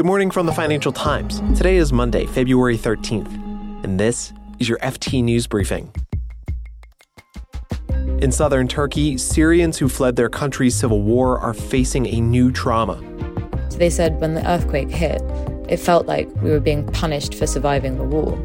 Good morning from the Financial Times. Today is Monday, February 13th, and this is your FT News Briefing. In southern Turkey, Syrians who fled their country's civil war are facing a new trauma. They said when the earthquake hit, it felt like we were being punished for surviving the war.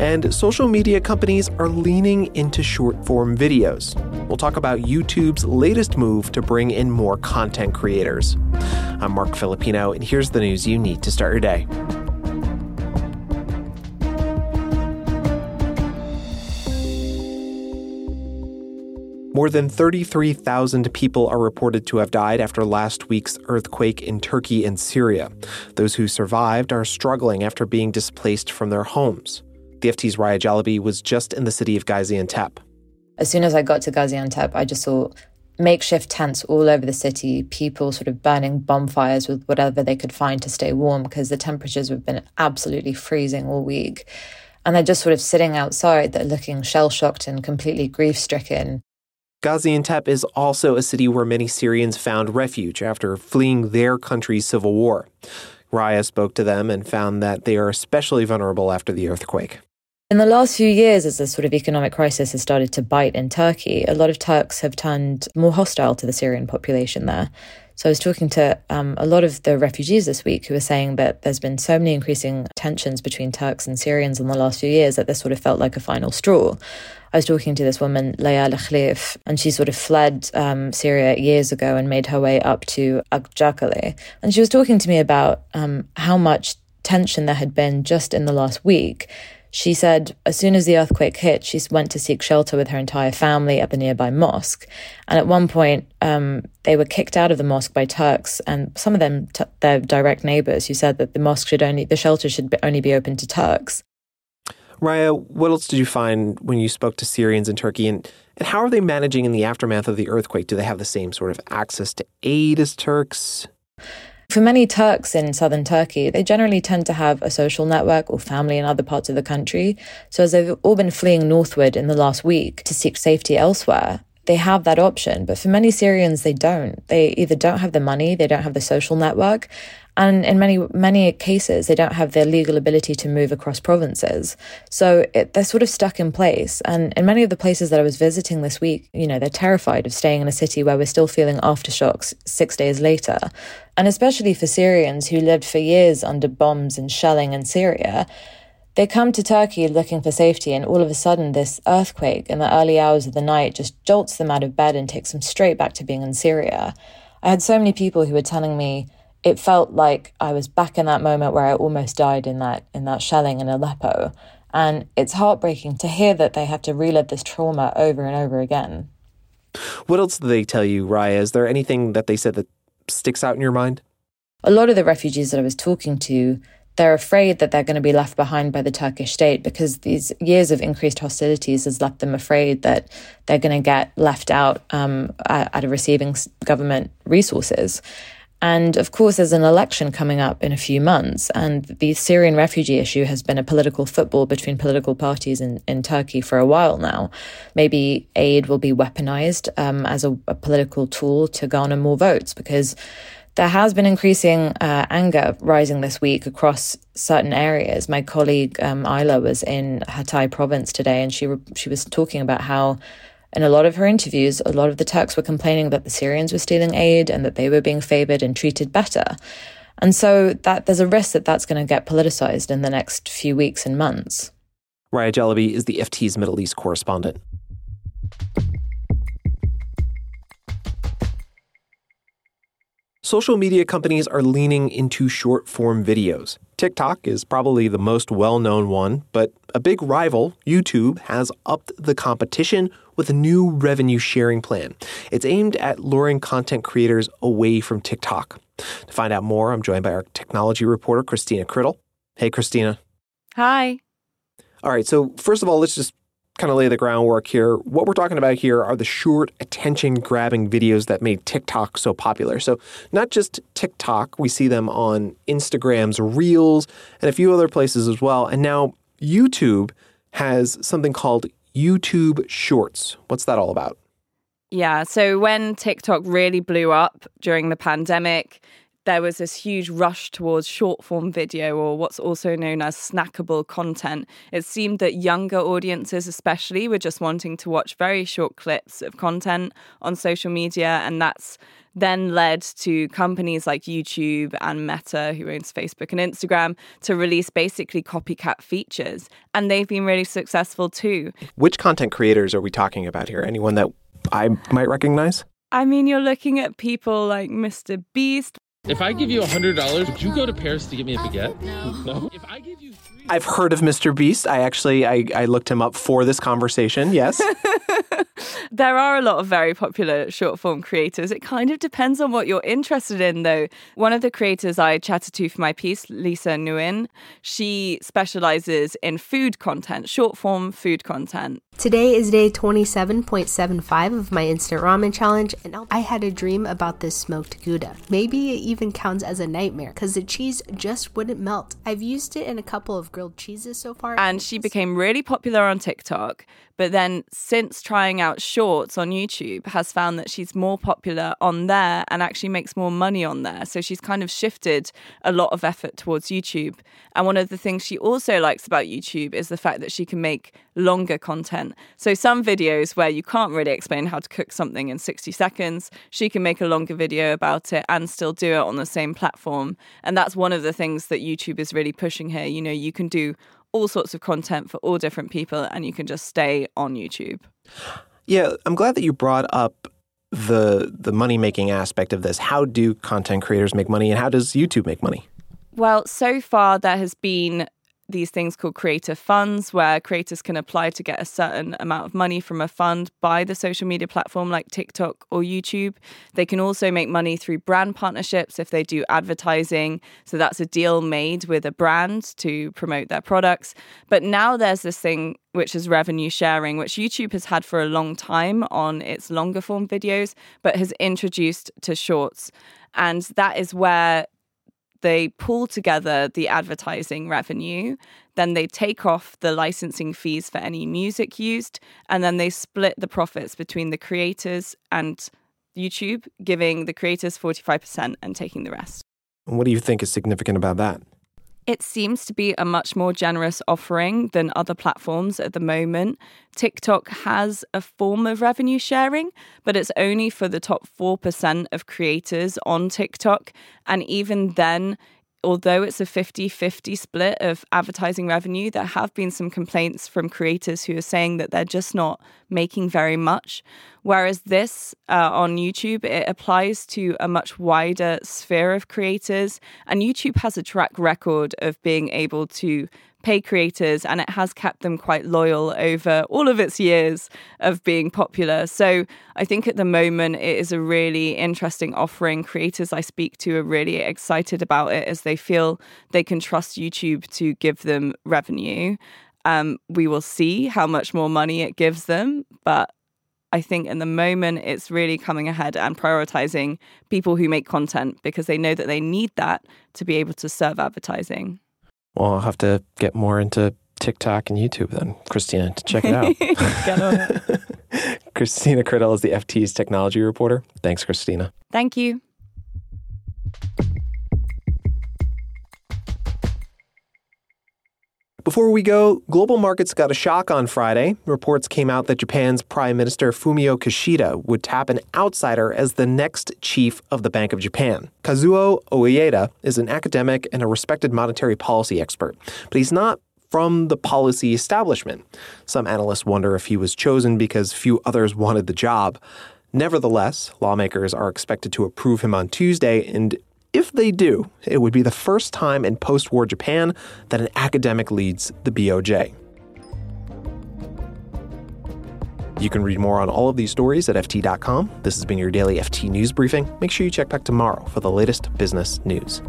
And social media companies are leaning into short form videos. We'll talk about YouTube's latest move to bring in more content creators. I'm Marc Filippino, and here's the news you need to start your day. More than 33,000 people are reported to have died after last week's earthquake in Turkey and Syria. Those who survived are struggling after being displaced from their homes. The FT's Raya Jalabi was just in the city of Gaziantep. As soon as I got to Gaziantep, I just saw makeshift tents all over the city, people sort of burning bonfires with whatever they could find to stay warm because the temperatures have been absolutely freezing all week. And they're just sort of sitting outside, they're looking shell shocked and completely grief stricken. Gaziantep is also a city where many Syrians found refuge after fleeing their country's civil war. Raya spoke to them and found that they are especially vulnerable after the earthquake. In the last few years, as the sort of economic crisis has started to bite in Turkey, a lot of Turks have turned more hostile to the Syrian population there. So I was talking to um, a lot of the refugees this week who were saying that there's been so many increasing tensions between Turks and Syrians in the last few years that this sort of felt like a final straw. I was talking to this woman, Leia Khalif, and she sort of fled um, Syria years ago and made her way up to Akçakale. And she was talking to me about um, how much tension there had been just in the last week she said as soon as the earthquake hit, she went to seek shelter with her entire family at the nearby mosque. And at one point, um, they were kicked out of the mosque by Turks, and some of them, t- their direct neighbors, who said that the mosque should only, the shelter should be, only be open to Turks. Raya, what else did you find when you spoke to Syrians in Turkey, and, and how are they managing in the aftermath of the earthquake? Do they have the same sort of access to aid as Turks? For many Turks in southern Turkey, they generally tend to have a social network or family in other parts of the country. So, as they've all been fleeing northward in the last week to seek safety elsewhere, they have that option. But for many Syrians, they don't. They either don't have the money, they don't have the social network, and in many many cases, they don't have the legal ability to move across provinces. So it, they're sort of stuck in place. And in many of the places that I was visiting this week, you know, they're terrified of staying in a city where we're still feeling aftershocks six days later. And especially for Syrians who lived for years under bombs and shelling in Syria, they come to Turkey looking for safety, and all of a sudden, this earthquake in the early hours of the night just jolts them out of bed and takes them straight back to being in Syria. I had so many people who were telling me it felt like I was back in that moment where I almost died in that in that shelling in Aleppo. And it's heartbreaking to hear that they have to relive this trauma over and over again. What else did they tell you, Raya? Is there anything that they said that sticks out in your mind? A lot of the refugees that I was talking to, they're afraid that they're going to be left behind by the Turkish state because these years of increased hostilities has left them afraid that they're going to get left out um, at, at receiving government resources. And of course, there's an election coming up in a few months, and the Syrian refugee issue has been a political football between political parties in, in Turkey for a while now. Maybe aid will be weaponized um, as a, a, political tool to garner more votes because there has been increasing uh, anger rising this week across certain areas. My colleague um, Ayla was in Hatay province today, and she re- she was talking about how in a lot of her interviews, a lot of the Turks were complaining that the Syrians were stealing aid and that they were being favored and treated better. And so that there's a risk that that's going to get politicized in the next few weeks and months. Raya Jalabi is the FT's Middle East correspondent. Social media companies are leaning into short form videos. TikTok is probably the most well known one, but a big rival, YouTube, has upped the competition with a new revenue sharing plan. It's aimed at luring content creators away from TikTok. To find out more, I'm joined by our technology reporter, Christina Criddle. Hey, Christina. Hi. All right, so first of all, let's just kind of lay the groundwork here. What we're talking about here are the short, attention grabbing videos that made TikTok so popular. So, not just TikTok, we see them on Instagram's Reels and a few other places as well. And now YouTube has something called YouTube Shorts. What's that all about? Yeah, so when TikTok really blew up during the pandemic, there was this huge rush towards short form video or what's also known as snackable content. It seemed that younger audiences, especially, were just wanting to watch very short clips of content on social media. And that's then led to companies like YouTube and Meta, who owns Facebook and Instagram, to release basically copycat features. And they've been really successful too. Which content creators are we talking about here? Anyone that I might recognize? I mean, you're looking at people like Mr. Beast. If I give you $100, would you go to Paris to get me a baguette? No. If I give you three I've heard of Mr. Beast. I actually I, I looked him up for this conversation. Yes. There are a lot of very popular short form creators. It kind of depends on what you're interested in, though. One of the creators I chatted to for my piece, Lisa Nguyen, she specializes in food content, short form food content. Today is day 27.75 of my instant ramen challenge, and I had a dream about this smoked Gouda. Maybe it even counts as a nightmare because the cheese just wouldn't melt. I've used it in a couple of grilled cheeses so far. And she became really popular on TikTok, but then since trying out shorts on YouTube, has found that she's more popular on there and actually makes more money on there. So she's kind of shifted a lot of effort towards YouTube. And one of the things she also likes about YouTube is the fact that she can make longer content. So some videos where you can't really explain how to cook something in 60 seconds, she can make a longer video about it and still do it on the same platform. And that's one of the things that YouTube is really pushing here. You know, you can do all sorts of content for all different people and you can just stay on YouTube. Yeah, I'm glad that you brought up the the money making aspect of this. How do content creators make money and how does YouTube make money? Well, so far there has been these things called creator funds where creators can apply to get a certain amount of money from a fund by the social media platform like TikTok or YouTube. They can also make money through brand partnerships if they do advertising. So that's a deal made with a brand to promote their products. But now there's this thing which is revenue sharing, which YouTube has had for a long time on its longer form videos, but has introduced to shorts. And that is where they pull together the advertising revenue, then they take off the licensing fees for any music used, and then they split the profits between the creators and YouTube, giving the creators 45% and taking the rest. What do you think is significant about that? It seems to be a much more generous offering than other platforms at the moment. TikTok has a form of revenue sharing, but it's only for the top 4% of creators on TikTok. And even then, although it's a 50 50 split of advertising revenue, there have been some complaints from creators who are saying that they're just not making very much. Whereas this uh, on YouTube, it applies to a much wider sphere of creators. And YouTube has a track record of being able to pay creators and it has kept them quite loyal over all of its years of being popular. So I think at the moment it is a really interesting offering. Creators I speak to are really excited about it as they feel they can trust YouTube to give them revenue. Um, we will see how much more money it gives them, but I think in the moment it's really coming ahead and prioritizing people who make content because they know that they need that to be able to serve advertising. Well, I'll have to get more into TikTok and YouTube then, Christina, to check it out. Get on it. Christina Criddle is the FT's technology reporter. Thanks, Christina. Thank you. Before we go, global markets got a shock on Friday. Reports came out that Japan's Prime Minister Fumio Kishida would tap an outsider as the next chief of the Bank of Japan. Kazuo Ueda is an academic and a respected monetary policy expert, but he's not from the policy establishment. Some analysts wonder if he was chosen because few others wanted the job. Nevertheless, lawmakers are expected to approve him on Tuesday, and if they do, it would be the first time in post war Japan that an academic leads the BOJ. You can read more on all of these stories at FT.com. This has been your daily FT News Briefing. Make sure you check back tomorrow for the latest business news.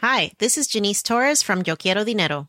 Hi, this is Janice Torres from Yo Quiero Dinero.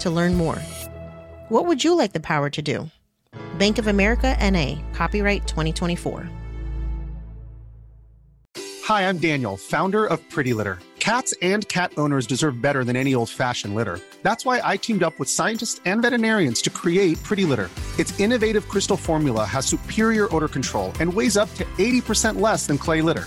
to learn more. What would you like the power to do? Bank of America NA, copyright 2024. Hi, I'm Daniel, founder of Pretty Litter. Cats and cat owners deserve better than any old fashioned litter. That's why I teamed up with scientists and veterinarians to create Pretty Litter. Its innovative crystal formula has superior odor control and weighs up to 80% less than clay litter.